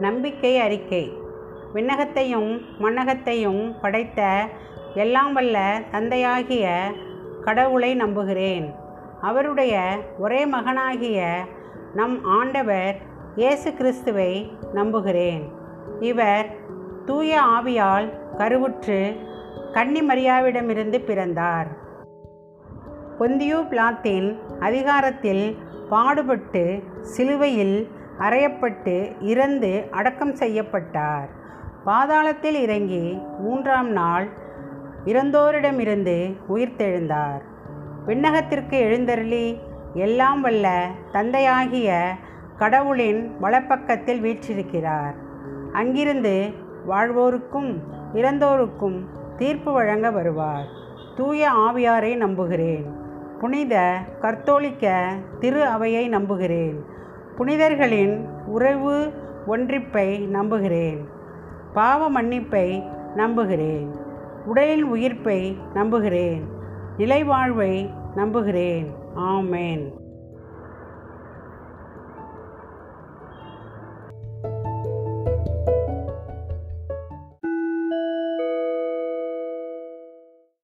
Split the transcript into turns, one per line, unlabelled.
நம்பிக்கை அறிக்கை. விண்ணகத்தையும் மண்ணகத்தையும் படைத்த எல்லாம் வல்ல தந்தையாகிய கடவுளை நம்புகிறேன். அவருடைய ஒரே மகனாகிய நம் ஆண்டவர் இயேசு கிறிஸ்துவை நம்புகிறேன். இவர் தூய ஆவியால் கருவுற்று கன்னிமரியாவிடமிருந்து பிறந்தார். பொந்தியூ பிளாத்தின் அதிகாரத்தில் பாடுபட்டு சிலுவையில் அறையப்பட்டு இறந்து அடக்கம் செய்யப்பட்டார். பாதாளத்தில் இறங்கி மூன்றாம் நாள் இறந்தோரிடமிருந்து உயிர்த்தெழுந்தார் விண்ணகத்திற்கு எழுந்தருளி எல்லாம் வல்ல தந்தையாகிய கடவுளின் வலப்பக்கத்தில் வீற்றிருக்கிறார். அங்கிருந்து வாழ்வோருக்கும் இறந்தோருக்கும் தீர்ப்பு வழங்க வருவார். தூய ஆவியாரை நம்புகிறேன். புனித கர்த்தோலிக்க திரு அவையை நம்புகிறேன். புனிதர்களின் உறவு ஒன்றிப்பை நம்புகிறேன். பாவ மன்னிப்பை நம்புகிறேன். உடலின் உயிர்ப்பை நம்புகிறேன். நிலைவாழ்வை நம்புகிறேன். ஆமேன்.